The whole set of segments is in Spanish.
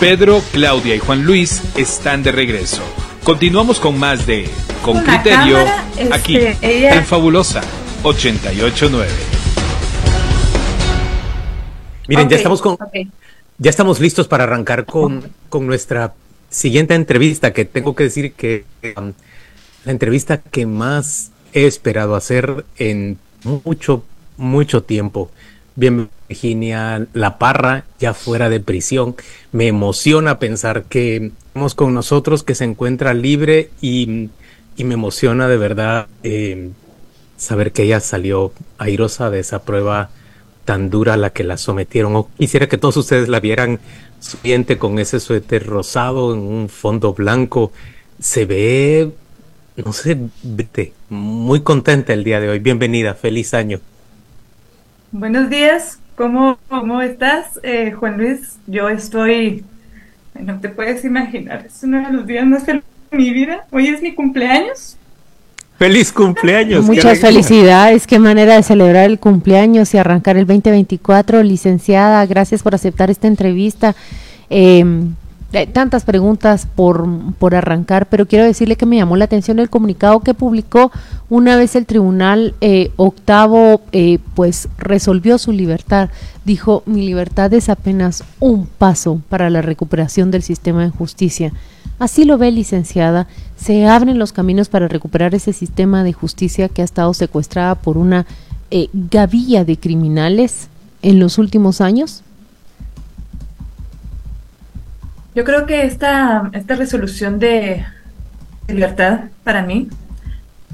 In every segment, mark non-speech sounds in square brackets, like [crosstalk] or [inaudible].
Pedro, Claudia y Juan Luis están de regreso. Continuamos con más de Con Criterio este, aquí en Fabulosa 889. Miren, ya estamos con ya estamos listos para arrancar con, con nuestra siguiente entrevista que tengo que decir que um, la entrevista que más he esperado hacer en mucho mucho tiempo. Bien, Virginia La Parra, ya fuera de prisión. Me emociona pensar que estamos con nosotros, que se encuentra libre y, me emociona de verdad eh, saber que ella salió airosa de esa prueba tan dura a la que la sometieron. quisiera que todos ustedes la vieran subiente con ese suéter rosado en un fondo blanco. Se ve, no sé, muy contenta el día de hoy. Bienvenida, feliz año. Buenos días, ¿cómo, cómo estás, eh, Juan Luis? Yo estoy, no te puedes imaginar, es uno de los días más felices de mi vida. Hoy es mi cumpleaños. ¡Feliz cumpleaños! Muchas felicidades, qué manera de celebrar el cumpleaños y arrancar el 2024. Licenciada, gracias por aceptar esta entrevista. Eh, tantas preguntas por, por arrancar, pero quiero decirle que me llamó la atención el comunicado que publicó una vez el tribunal eh, octavo, eh, pues resolvió su libertad. Dijo, mi libertad es apenas un paso para la recuperación del sistema de justicia. Así lo ve, licenciada. ¿Se abren los caminos para recuperar ese sistema de justicia que ha estado secuestrada por una eh, gavilla de criminales en los últimos años? Yo creo que esta, esta resolución de, libertad para mí,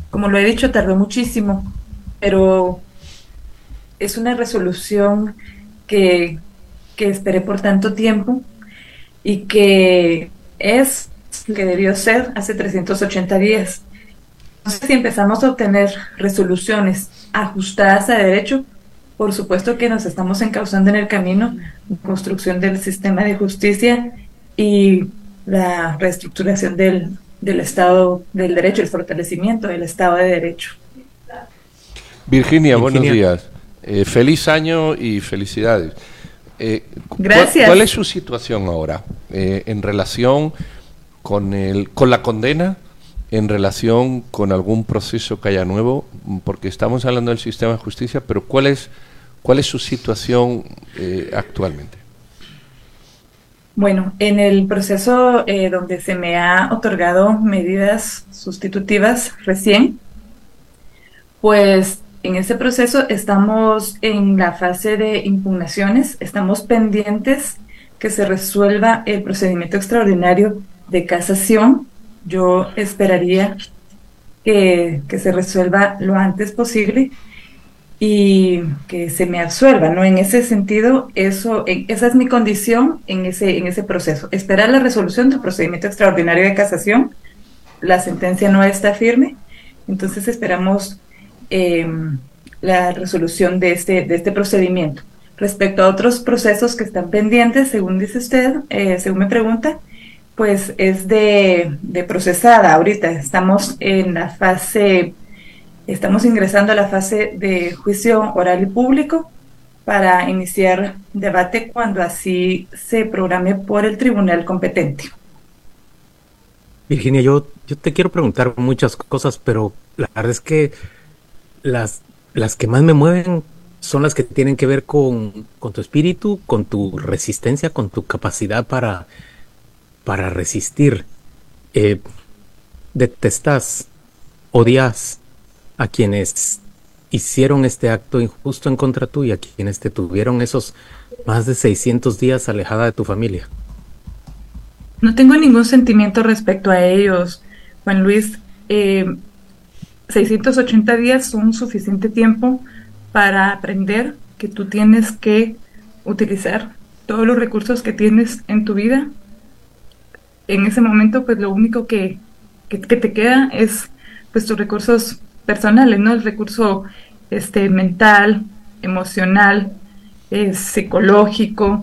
como lo he dicho, tardó muchísimo, pero es una resolución que, que esperé por tanto tiempo y que es que debió ser hace 380 días. Entonces, si empezamos a obtener resoluciones ajustadas a derecho, por supuesto que nos estamos encauzando en el camino, construcción del sistema de justicia y la reestructuración del, del Estado del Derecho, el fortalecimiento del Estado de Derecho. Virginia, buenos días. Eh, feliz año y felicidades. Eh, Gracias. ¿cuál, es su situación ahora eh, en relación con, el, con la condena, en relación con algún proceso que haya nuevo? Porque estamos hablando del sistema de justicia, pero ¿cuál es, cuál es su situación actualmente? Bueno, en el proceso eh, donde se me ha otorgado medidas sustitutivas recién, pues en ese proceso estamos en la fase de impugnaciones, estamos pendientes que se resuelva el procedimiento extraordinario de casación. Yo esperaría que, que se resuelva lo antes posible y que se me absuelva, ¿no? En ese sentido, eso, esa es mi condición en ese, en ese proceso. Esperar la resolución del procedimiento extraordinario de casación. La sentencia no está firme, entonces esperamos em, la resolución de este, de este procedimiento. Respecto a otros procesos que están pendientes, según dice usted, eh, según me pregunta, pues es de, de procesada. Ahorita estamos en la fase Estamos ingresando a la fase de juicio oral y público para iniciar debate cuando así se programe por el tribunal competente. Virginia, yo, yo te quiero preguntar muchas cosas, pero la verdad es que las, las que más me mueven son las que tienen que ver con, tu espíritu, con tu resistencia, con tu capacidad para, para resistir. Eh, detestas, odias, a quienes hicieron este acto injusto en contra tuya, quienes te tuvieron esos más de 600 días alejada de tu familia? No tengo ningún sentimiento respecto a ellos, Juan Luis. 680 eh, días son suficiente tiempo para aprender que tú tienes que utilizar todos los recursos que tienes en tu vida. En ese momento, pues lo único que, que, que te queda es pues tus recursos personales, ¿no? El recurso este, mental, emocional, eh, psicológico,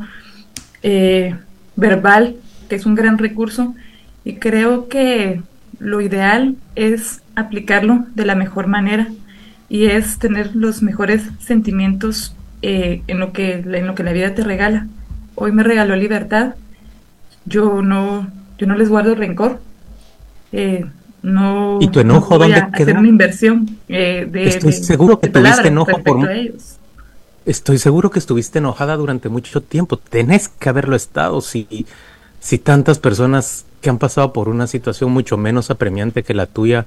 eh, verbal, que es un gran recurso. Y creo que lo ideal es aplicarlo de la mejor manera y es tener los mejores sentimientos eh, en, lo que, en lo que la vida te regala. Hoy me regaló libertad yo no, yo no les guardo rencor. Eh, no, ¿Y tu enojo voy dónde a hacer una inversión eh, de, Estoy seguro que tuviste enojo por ellos. Estoy seguro que estuviste enojada durante mucho tiempo. Tenés que haberlo estado si, si tantas personas que han pasado por una situación mucho menos apremiante que la tuya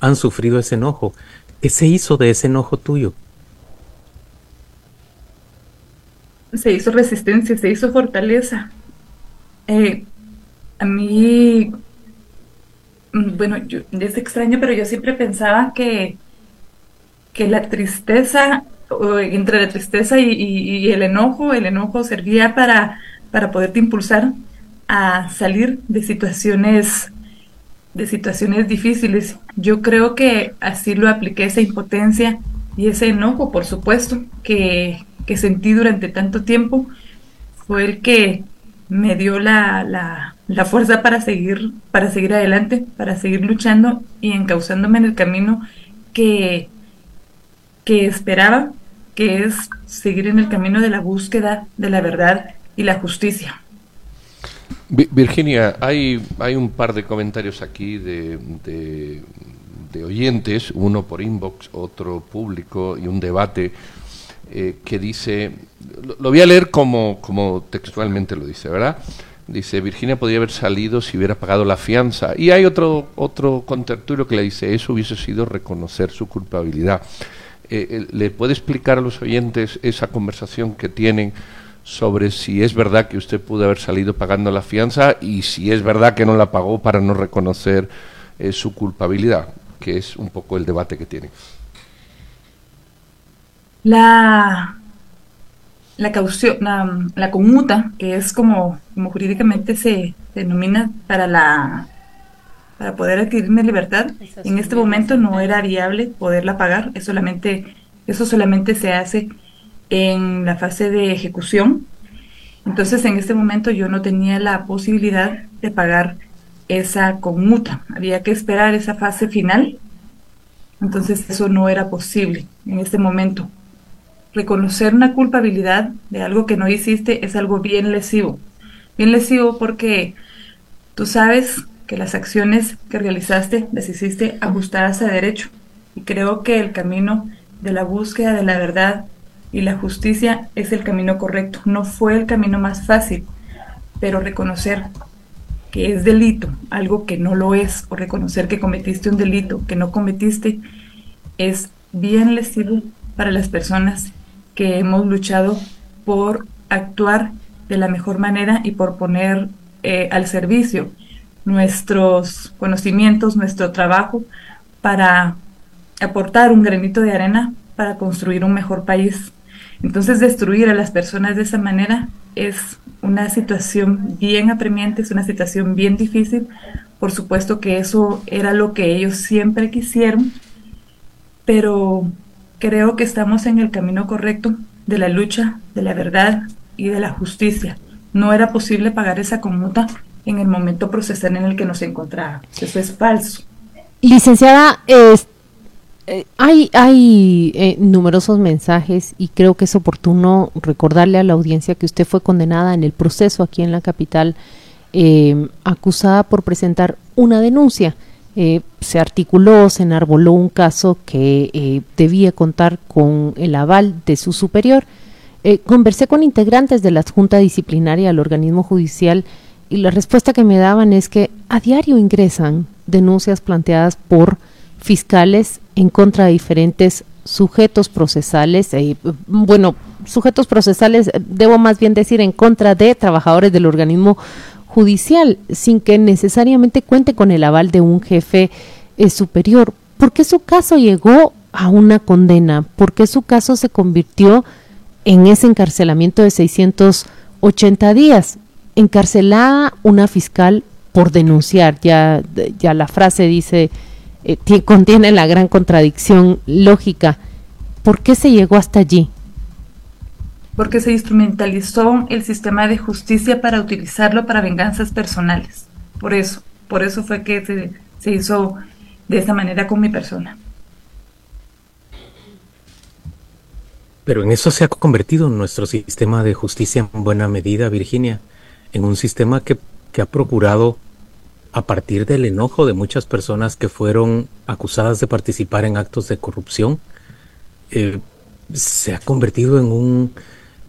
han sufrido ese enojo. ¿Qué se hizo de ese enojo tuyo? Se hizo resistencia, se hizo fortaleza. Eh, a mí bueno, yo, es extraño, pero yo siempre pensaba que, que la tristeza, entre la tristeza y, el enojo, el enojo servía para, para poderte impulsar a salir de situaciones de situaciones difíciles. Yo creo que así lo apliqué esa impotencia y ese enojo, por supuesto, que, que sentí durante tanto tiempo, fue el que me dio la, la, la fuerza para seguir, para seguir adelante, para seguir luchando y encauzándome en el camino que, que esperaba, que es seguir en el camino de la búsqueda de la verdad y la justicia. Virginia, hay, hay un par de comentarios aquí de, de, oyentes, uno por inbox, otro público y un debate eh, que dice, lo, lo, voy a leer como, como textualmente lo dice, ¿verdad? Dice, Virginia podría haber salido si hubiera pagado la fianza. Y hay otro, otro contertulio que le dice, eso hubiese sido reconocer su culpabilidad. Eh, eh, ¿Le puede explicar a los oyentes esa conversación que tienen sobre si es verdad que usted pudo haber salido pagando la fianza y si es verdad que no la pagó para no reconocer eh, su culpabilidad? Que es un poco el debate que tienen. La la caución, la, conmuta, que es como, como jurídicamente se denomina para la para poder adquirir mi libertad, en este momento no era viable poderla pagar, es solamente, eso solamente se hace en la fase de ejecución. Entonces en este momento yo no tenía la posibilidad de pagar esa conmuta, había que esperar esa fase final. Entonces eso no era posible en este momento reconocer una culpabilidad de algo que no hiciste es algo bien lesivo. Bien lesivo porque tú sabes que las acciones que realizaste las hiciste ajustadas a derecho. Y creo que el camino de la búsqueda de la verdad y la justicia es el camino correcto. No fue el camino más fácil, pero reconocer que es delito, algo que no lo es, o reconocer que cometiste un delito que no cometiste, es bien lesivo para las personas que hemos luchado por actuar de la mejor manera y por poner eh, al servicio nuestros conocimientos, nuestro trabajo para aportar un granito de arena para construir un mejor país. Entonces destruir a las personas de esa manera es una situación bien apremiante, es una situación bien difícil. Por supuesto que eso era lo que ellos siempre quisieron, pero creo que estamos en el camino correcto de la lucha, de la verdad y de la justicia. No era posible pagar esa conmuta en el momento procesal en el que nos encontrábamos. Eso es falso. Licenciada, eh, hay, hay eh, numerosos mensajes y creo que es oportuno recordarle a la audiencia que usted fue condenada en el proceso aquí en la capital, eh, acusada por presentar una denuncia. Eh, se articuló, se enarboló un caso que eh, debía contar con el aval de su superior. Eh, conversé con integrantes de la Junta Disciplinaria del organismo judicial y la respuesta que me daban es que a diario ingresan denuncias planteadas por fiscales en contra de diferentes sujetos procesales, bueno, sujetos procesales, debo más bien decir, en contra de trabajadores del organismo judicial sin que necesariamente cuente con el aval de un jefe eh, superior. ¿Por qué su caso llegó a una condena? ¿Por qué su caso se convirtió en ese encarcelamiento de 680 días? Encarcelada una fiscal por denunciar, ya, ya la frase dice, eh, contiene la gran contradicción lógica. ¿Por qué se llegó hasta allí? Porque se instrumentalizó el sistema de justicia para utilizarlo para venganzas personales. Por eso, por eso fue que se, hizo de esa manera con mi persona. Pero en eso se ha convertido nuestro sistema de justicia en buena medida, Virginia, en un sistema que que ha procurado, a partir del enojo de muchas personas que fueron acusadas de participar en actos de corrupción, eh, se ha convertido en un,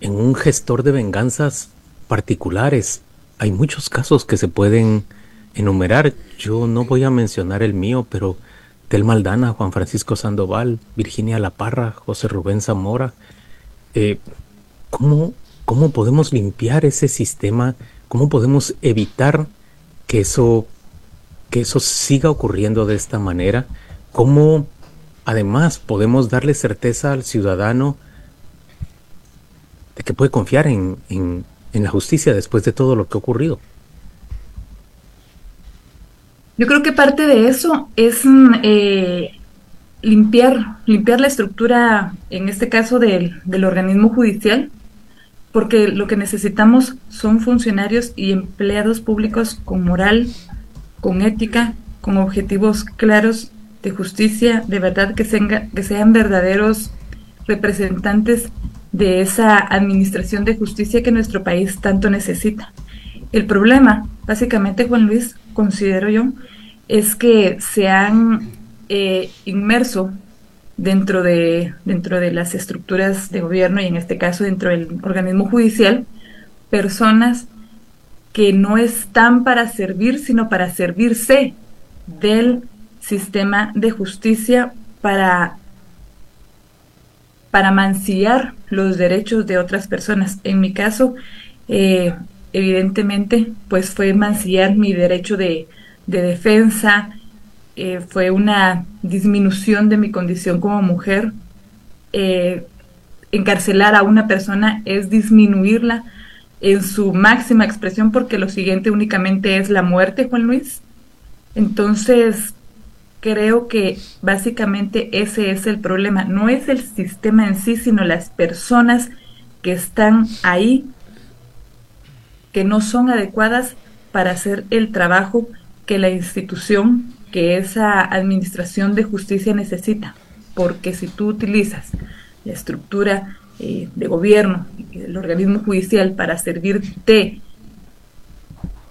en un gestor de venganzas particulares. Hay muchos casos que se pueden enumerar. Yo no voy a mencionar el mío, pero Tel Maldana, Juan Francisco Sandoval, Virginia La Parra, José Rubén Zamora. Eh, ¿cómo, ¿Cómo podemos limpiar ese sistema? ¿Cómo podemos evitar que eso, que eso siga ocurriendo de esta manera? ¿Cómo además podemos darle certeza al ciudadano de que puede confiar en, en la justicia después de todo lo que ha ocurrido? Yo creo que parte de eso es mm, eh, limpiar, limpiar la estructura, en este caso del, del organismo judicial, porque lo que necesitamos son funcionarios y empleados públicos con moral, con ética, con objetivos claros de justicia, de verdad que, que sean verdaderos representantes de esa administración de justicia que nuestro país tanto necesita. El problema, básicamente, Juan Luis, considero yo, es que se han eh, inmerso dentro de, dentro de las estructuras de gobierno y en este caso dentro del organismo judicial, personas que no están para servir, sino para servirse del sistema de justicia para, para mancillar los derechos de otras personas. En mi caso, eh, evidentemente, pues fue mancillar mi derecho de, de defensa, eh, fue una disminución de mi condición como mujer. Eh, encarcelar a una persona es disminuirla en su máxima expresión porque lo siguiente únicamente es la muerte, Juan Luis. Entonces, creo que básicamente ese es el problema. No es el sistema en sí, sino las personas que están ahí, que no son adecuadas para hacer el trabajo que la institución, que esa administración de justicia necesita. Porque si tú utilizas la estructura eh, de gobierno, el organismo judicial para servirte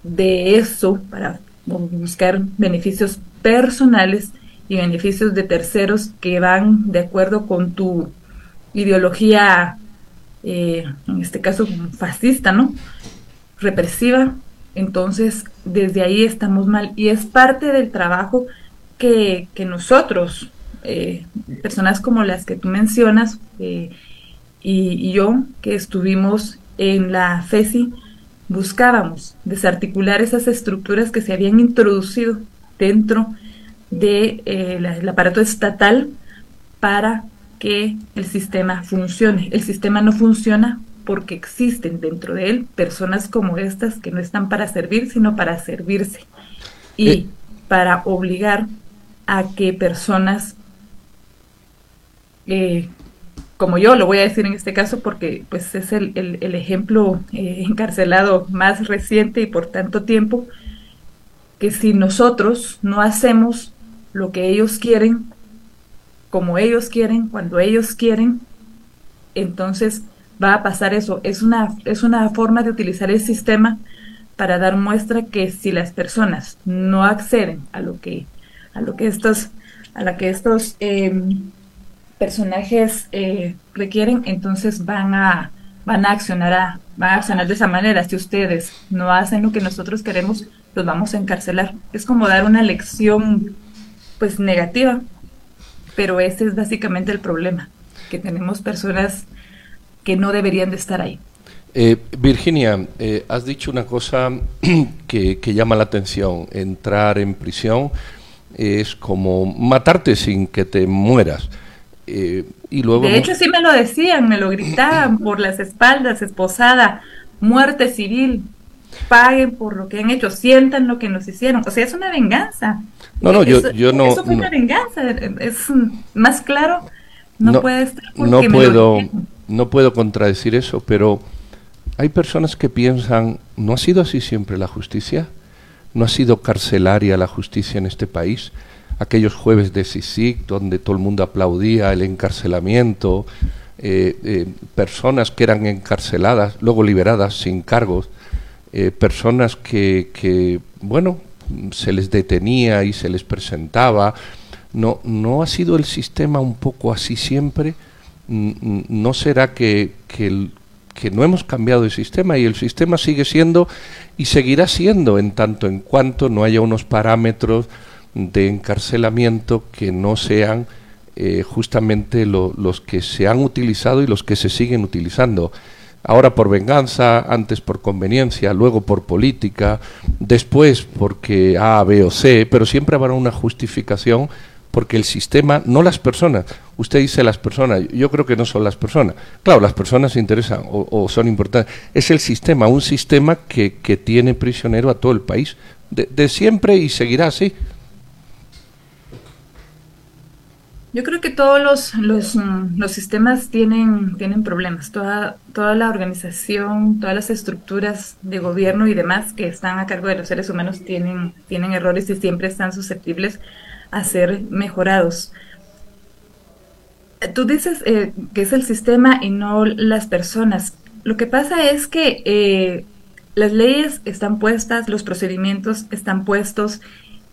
de eso, para buscar beneficios personales y beneficios de terceros que van de acuerdo con tu ideología, eh, en este caso fascista, ¿no? Represiva, entonces, desde ahí estamos mal y es parte del trabajo que, nosotros, eh, personas como las que tú mencionas eh, y, yo, que estuvimos en la FESI, buscábamos desarticular esas estructuras que se habían introducido dentro del de, eh, aparato estatal para que el sistema funcione. El sistema no funciona porque existen dentro de él personas como estas que no están para servir, sino para servirse y eh. para obligar a que personas eh, como yo, lo voy a decir en este caso porque pues es el, ejemplo eh, encarcelado más reciente y por tanto tiempo, que si nosotros no hacemos lo que ellos quieren, como ellos quieren, cuando ellos quieren, entonces va a pasar eso. Es una, es una forma de utilizar el sistema para dar muestra que si las personas no acceden a lo que, a lo que estos, a la que estos em, personajes eh, requieren, entonces van a, van a accionar a, van a accionar de esa manera. Si ustedes no hacen lo que nosotros queremos, los vamos a encarcelar. Es como dar una lección pues negativa, pero ese es básicamente el problema, que tenemos personas que no deberían de estar ahí. Eh, Virginia, eh, has dicho una cosa [clears throat] que, llama la atención. Entrar en prisión es como matarte sin que te mueras. Eh, y luego de hecho, sí me lo decían, me lo gritaban por las espaldas, esposada, muerte civil, paguen por lo que han hecho, sientan lo que nos hicieron. O sea, es una venganza. No, no, yo, yo no. Eso fue una venganza. Es más claro, no, puede estar. No puedo no puedo contradecir eso, pero hay personas que piensan, ¿no ha sido así siempre la justicia? ¿No ha sido carcelaria la justicia en este país? Aquellos jueves de CICIC donde todo el mundo aplaudía el encarcelamiento, eh, eh, personas que eran encarceladas, luego liberadas sin cargos. Eh, personas que, que, bueno, se les detenía y se les presentaba. ¿No, ¿No ha sido el sistema un poco así siempre? ¿No será que, que, no hemos cambiado de sistema y el sistema sigue siendo y seguirá siendo en tanto en cuanto no haya unos parámetros de encarcelamiento que no sean eh, justamente los que se han utilizado y los que se siguen utilizando. Ahora por venganza, antes por conveniencia, luego por política, después porque A, B o C, pero siempre habrá una justificación porque el sistema, no las personas, usted dice las personas, yo creo que no son las personas, claro, las personas interesan o, son importantes, es el sistema, un sistema que, que tiene prisionero a todo el país, de siempre y seguirá así. Yo creo que todos los, los, mm, los, sistemas tienen, tienen problemas. Toda, toda la organización, todas las estructuras de gobierno y demás que están a cargo de los seres humanos tienen, tienen errores y siempre están susceptibles a ser mejorados. Tú dices eh, que es el sistema y no las personas. Lo que pasa es que eh, las leyes están puestas, los procedimientos están puestos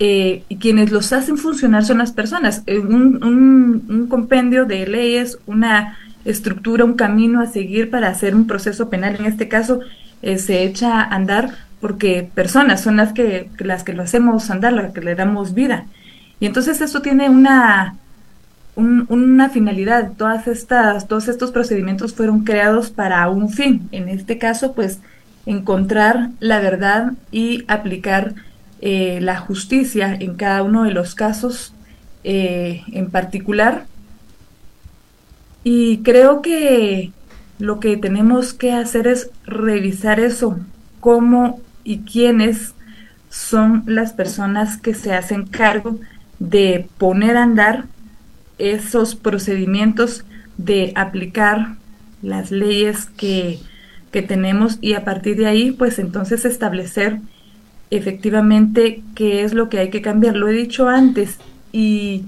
eh, y quienes los hacen funcionar son las personas. Eh, un, un, compendio de leyes, una estructura, un camino a seguir para hacer un proceso penal, en este caso, eh, se echa a andar porque personas son las que, las que lo hacemos andar, las que le damos vida. Y entonces esto tiene una, una finalidad. Todas estas, todos estos procedimientos fueron creados para un fin. En este caso, pues, encontrar la verdad y aplicar eh, la justicia en cada uno de los casos eh, en particular. Y creo que lo que tenemos que hacer es revisar eso, cómo y quiénes son las personas que se hacen cargo de poner a andar esos procedimientos, de aplicar las leyes que, que tenemos y a partir de ahí, pues entonces establecer efectivamente qué es lo que hay que cambiar. Lo he dicho antes y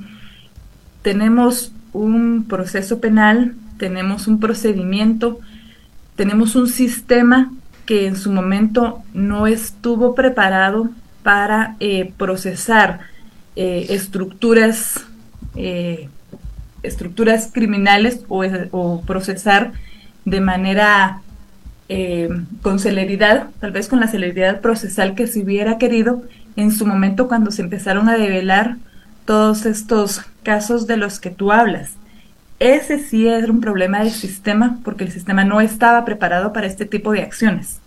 tenemos un proceso penal, tenemos un procedimiento, tenemos un sistema que en su momento no estuvo preparado para eh, procesar eh, estructuras eh, estructuras criminales o, o, procesar de manera eh, con celeridad, tal vez con la celeridad procesal que se hubiera querido en su momento cuando se empezaron a develar todos estos casos de los que tú hablas. Ese sí era un problema del sistema porque el sistema no estaba preparado para este tipo de acciones.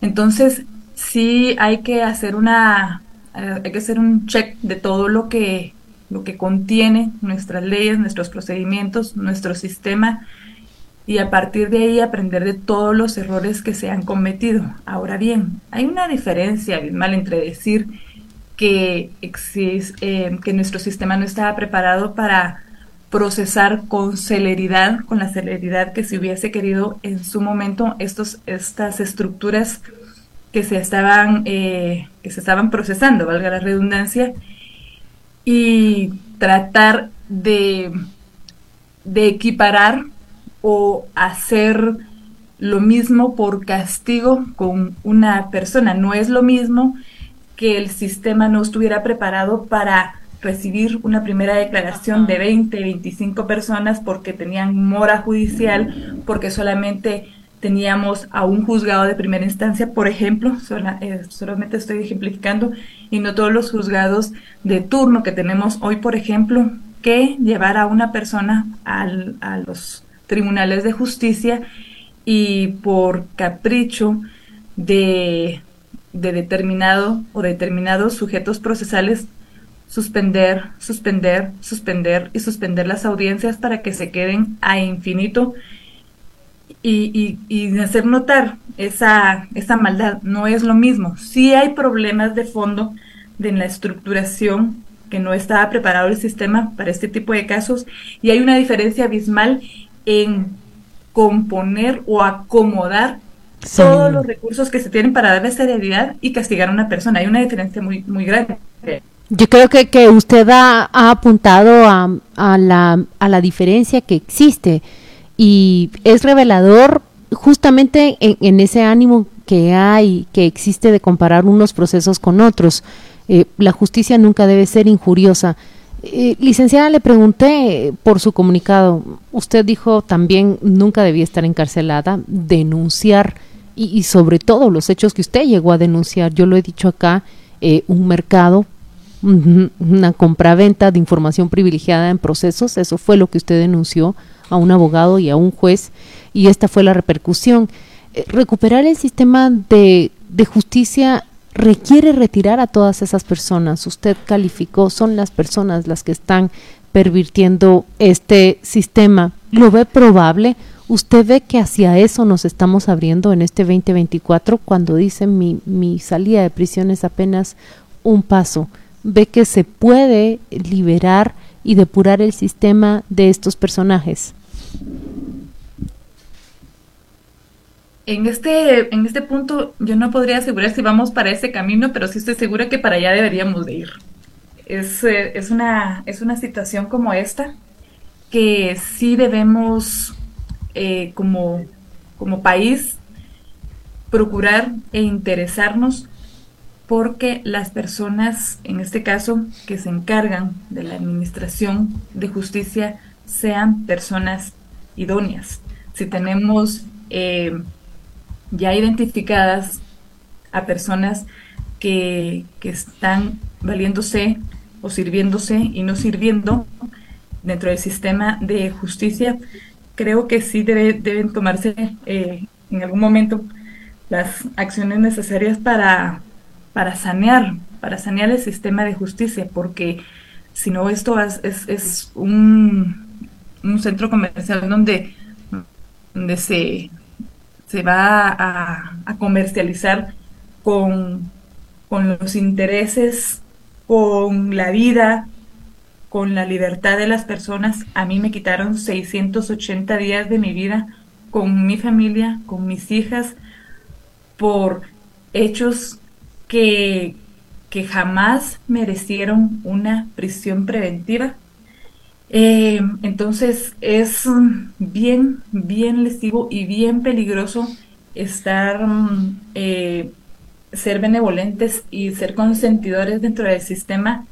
Entonces, sí hay que hacer una eh, hay que hacer un check de todo lo que lo que contiene nuestras leyes, nuestros procedimientos, nuestro sistema y a partir de ahí aprender de todos los errores que se han cometido. Ahora bien, hay una diferencia abismal entre decir que, eh, que nuestro sistema no estaba preparado para procesar con celeridad, con la celeridad que se hubiese querido en su momento estos, estas estructuras que se estaban, eh, que se estaban procesando, valga la redundancia, y tratar de, de equiparar o hacer lo mismo por castigo con una persona. No es lo mismo que el sistema no estuviera preparado para recibir una primera declaración de 20, 25 personas porque tenían mora judicial, porque solamente teníamos a un juzgado de primera instancia, por ejemplo, eh, solamente estoy ejemplificando, y no todos los juzgados de turno que tenemos hoy, por ejemplo, que llevar a una persona al, a los tribunales de justicia y por capricho de, de determinado o determinados sujetos procesales suspender, suspender, suspender y suspender las audiencias para que se queden a infinito y, y, hacer notar esa, esa maldad. No es lo mismo. Sí hay problemas de fondo de la estructuración que no estaba preparado el sistema para este tipo de casos y hay una diferencia abismal en componer o acomodar todos los recursos que se tienen para darle seriedad y castigar a una persona. Hay una diferencia muy, muy grande. Yo creo que, que usted ha, apuntado a, a, la, a la diferencia que existe y es revelador justamente en, ese ánimo que hay, que existe de comparar unos procesos con otros. Eh, la justicia nunca debe ser injuriosa. Eh, licenciada, le pregunté por su comunicado. Usted dijo también nunca debía estar encarcelada, denunciar y, sobre todo los hechos que usted llegó a denunciar. Yo lo he dicho acá, eh, un mercado, una compraventa de información privilegiada en procesos. Eso fue lo que usted denunció a un abogado y a un juez y esta fue la repercusión. recuperar el sistema de, de justicia requiere retirar a todas esas personas. Usted calificó, son las personas las que están pervirtiendo este sistema. ¿Lo ve probable? ¿Usted ve que hacia eso nos estamos abriendo en este 2024 cuando dice mi, mi salida de prisión es apenas un paso? ¿Ve que se puede liberar y depurar el sistema de estos personajes? En este, en este punto yo no podría asegurar si vamos para ese camino, pero sí estoy segura que para allá deberíamos de ir. Es, eh, es, una, es una situación como esta que sí debemos eh, como, como país procurar e interesarnos porque las personas, en este caso, que se encargan de la administración de justicia, sean personas idóneas. Si tenemos eh, ya identificadas a personas que, están valiéndose o sirviéndose y no sirviendo dentro del sistema de justicia, creo que sí deben tomarse eh, en algún momento las acciones necesarias para, para sanear, para sanear el sistema de justicia, porque si no esto es, es, un, un, centro comercial donde, donde se, se va a, comercializar con, los intereses, con la vida, con la libertad de las personas. A mí me quitaron 680 días de mi vida con mi familia, con mis hijas, por hechos que, que jamás merecieron una prisión preventiva eh, entonces es bien, bien lesivo y bien peligroso estar, eh, ser benevolentes y ser consentidores dentro del sistema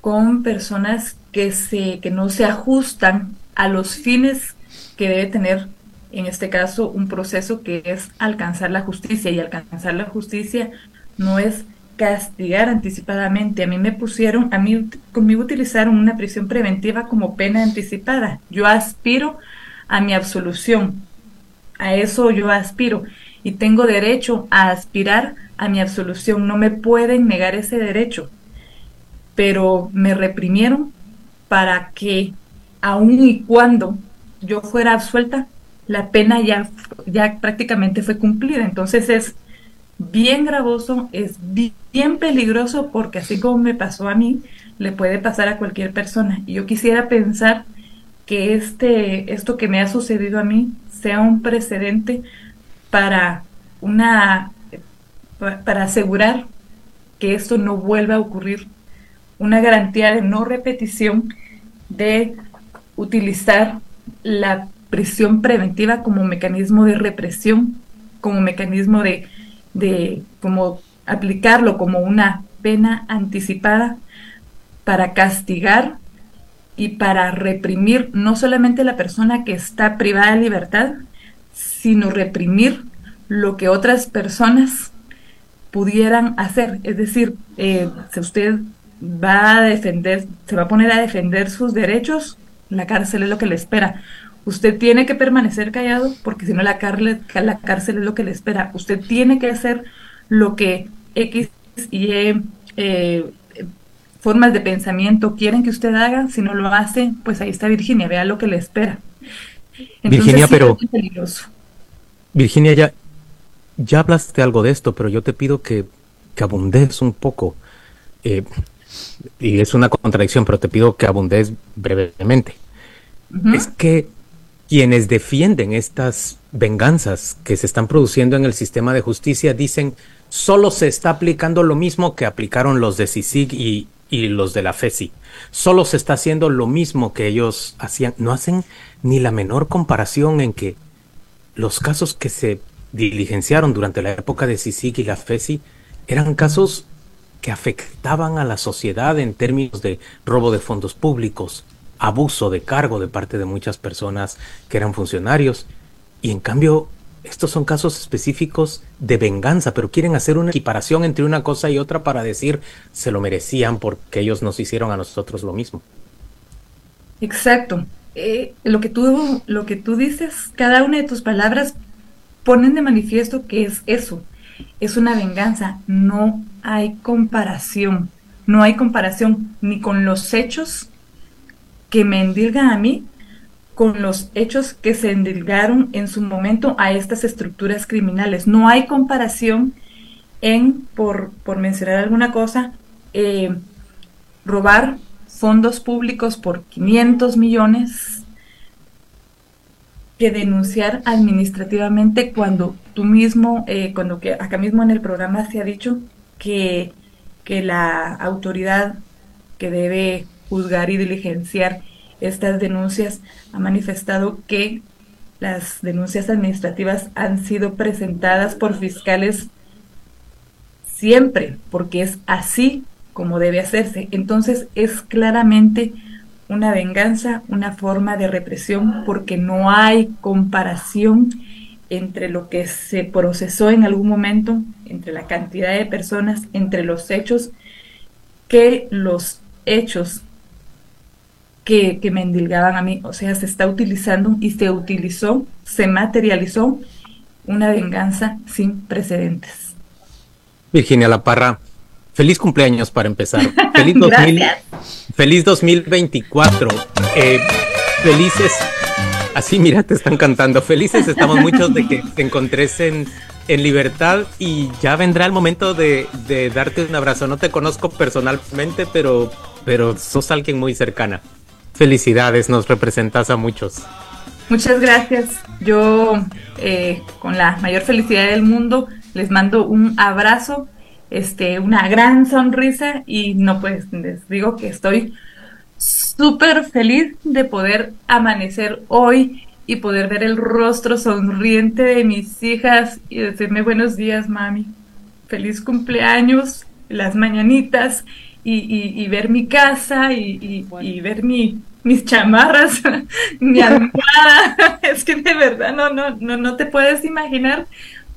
con personas que, se, que no se ajustan a los fines que debe tener, en este caso, un proceso que es alcanzar la justicia. Y alcanzar la justicia no es castigar anticipadamente. A mí me pusieron, a mí conmigo utilizaron una prisión preventiva como pena anticipada. Yo aspiro a mi absolución. A eso yo aspiro y tengo derecho a aspirar a mi absolución. No me pueden negar ese derecho. Pero me reprimieron para que aun y cuando yo fuera absuelta, la pena ya, ya prácticamente fue cumplida. Entonces es bien gravoso, es bien peligroso porque así como me pasó a mí, le puede pasar a cualquier persona. Y yo quisiera pensar que este, esto que me ha sucedido a mí sea un precedente para una para asegurar que esto no vuelva a ocurrir, una garantía de no repetición de utilizar la prisión preventiva como mecanismo de represión, como mecanismo de de como aplicarlo como una pena anticipada para castigar y para reprimir no solamente la persona que está privada de libertad, sino reprimir lo que otras personas pudieran hacer. Es decir, eh, si usted va a defender, se va a poner a defender sus derechos, la cárcel es lo que le espera. Usted tiene que permanecer callado porque si no la, cárcel, la cárcel es lo que le espera. Usted tiene que hacer lo que X y Y eh, formas de pensamiento quieren que usted haga. Si no lo hace, pues ahí está Virginia, vea lo que le espera. Virginia, pero... Virginia, ya, ya hablaste algo de esto, pero yo te pido que, que abundes un poco. Eh, y es una contradicción, pero te pido que abundes brevemente. Es que quienes defienden estas venganzas que se están produciendo en el sistema de justicia dicen solo se está aplicando lo mismo que aplicaron los de CICIG y, los de la FESI. Solo se está haciendo lo mismo que ellos hacían. No hacen ni la menor comparación en que los casos que se diligenciaron durante la época de CICIG y la FESI eran casos que afectaban a la sociedad en términos de robo de fondos públicos, abuso de cargo de parte de muchas personas que eran funcionarios. Y en cambio, estos son casos específicos de venganza, pero quieren hacer una equiparación entre una cosa y otra para decir se lo merecían porque ellos nos hicieron a nosotros lo mismo. Exacto. Eh, lo, que tú, lo que tú dices, cada una de tus palabras ponen de manifiesto que es eso, es una venganza. No hay comparación, no hay comparación ni con los hechos que me endilgan a mí, con los hechos que se endilgaron en su momento a estas estructuras criminales. No hay comparación en, por, por mencionar alguna cosa, eh, robar fondos públicos por 500 millones que denunciar administrativamente cuando tú mismo, eh, cuando que acá mismo en el programa se ha dicho que, que la autoridad que debe juzgar y diligenciar estas denuncias ha manifestado que las denuncias administrativas han sido presentadas por fiscales siempre, porque es así como debe hacerse. Entonces es claramente una venganza, una forma de represión, porque no hay comparación entre lo que se procesó en algún momento, entre la cantidad de personas, entre los hechos, que los hechos que, que me endilgaban a mí. O sea, se está utilizando y se utilizó, se materializó una venganza sin precedentes. Virginia La Parra, Feliz cumpleaños para empezar. [laughs] Feliz, feliz 2024. Eh, felices. Así, mira, te están cantando. Felices estamos muchos de que te encontres en, en libertad y ya vendrá el momento de, de, darte un abrazo. No te conozco personalmente, pero, pero sos alguien muy cercana. Felicidades, nos representas a muchos. Muchas gracias. Yo, eh, con la mayor felicidad del mundo, les mando un abrazo este, una gran sonrisa y no pues les digo que estoy súper feliz de poder amanecer hoy y poder ver el rostro sonriente de mis hijas y decirme buenos días mami, feliz cumpleaños, las mañanitas y, ver mi casa y, ver mi, mis chamarras, [laughs] mi almohada, [laughs] es que de verdad no, no, no, no te puedes imaginar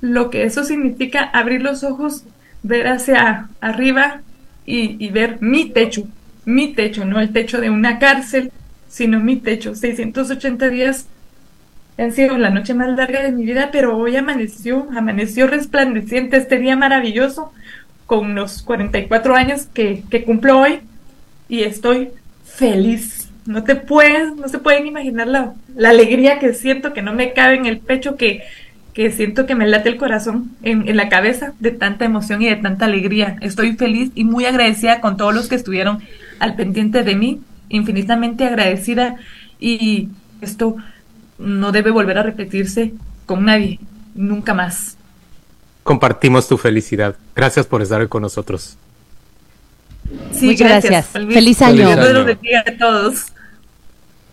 lo que eso significa abrir los ojos ver hacia arriba y, ver mi techo, mi techo, no el techo de una cárcel, sino mi techo. 680 días han sido la noche más larga de mi vida, pero hoy amaneció, amaneció resplandeciente este día maravilloso con los 44 años que, que cumplo hoy y estoy feliz. No te puedes, no se pueden imaginar la, la alegría que siento, que no me cabe en el pecho, que, que siento que me late el corazón en, la cabeza de tanta emoción y de tanta alegría. Estoy feliz y muy agradecida con todos los que estuvieron al pendiente de mí, infinitamente agradecida y esto no debe volver a repetirse con nadie, nunca más. Compartimos tu felicidad. Gracias por estar con nosotros. Sí, Muchas gracias. Feliz año. Feliz año. a todos.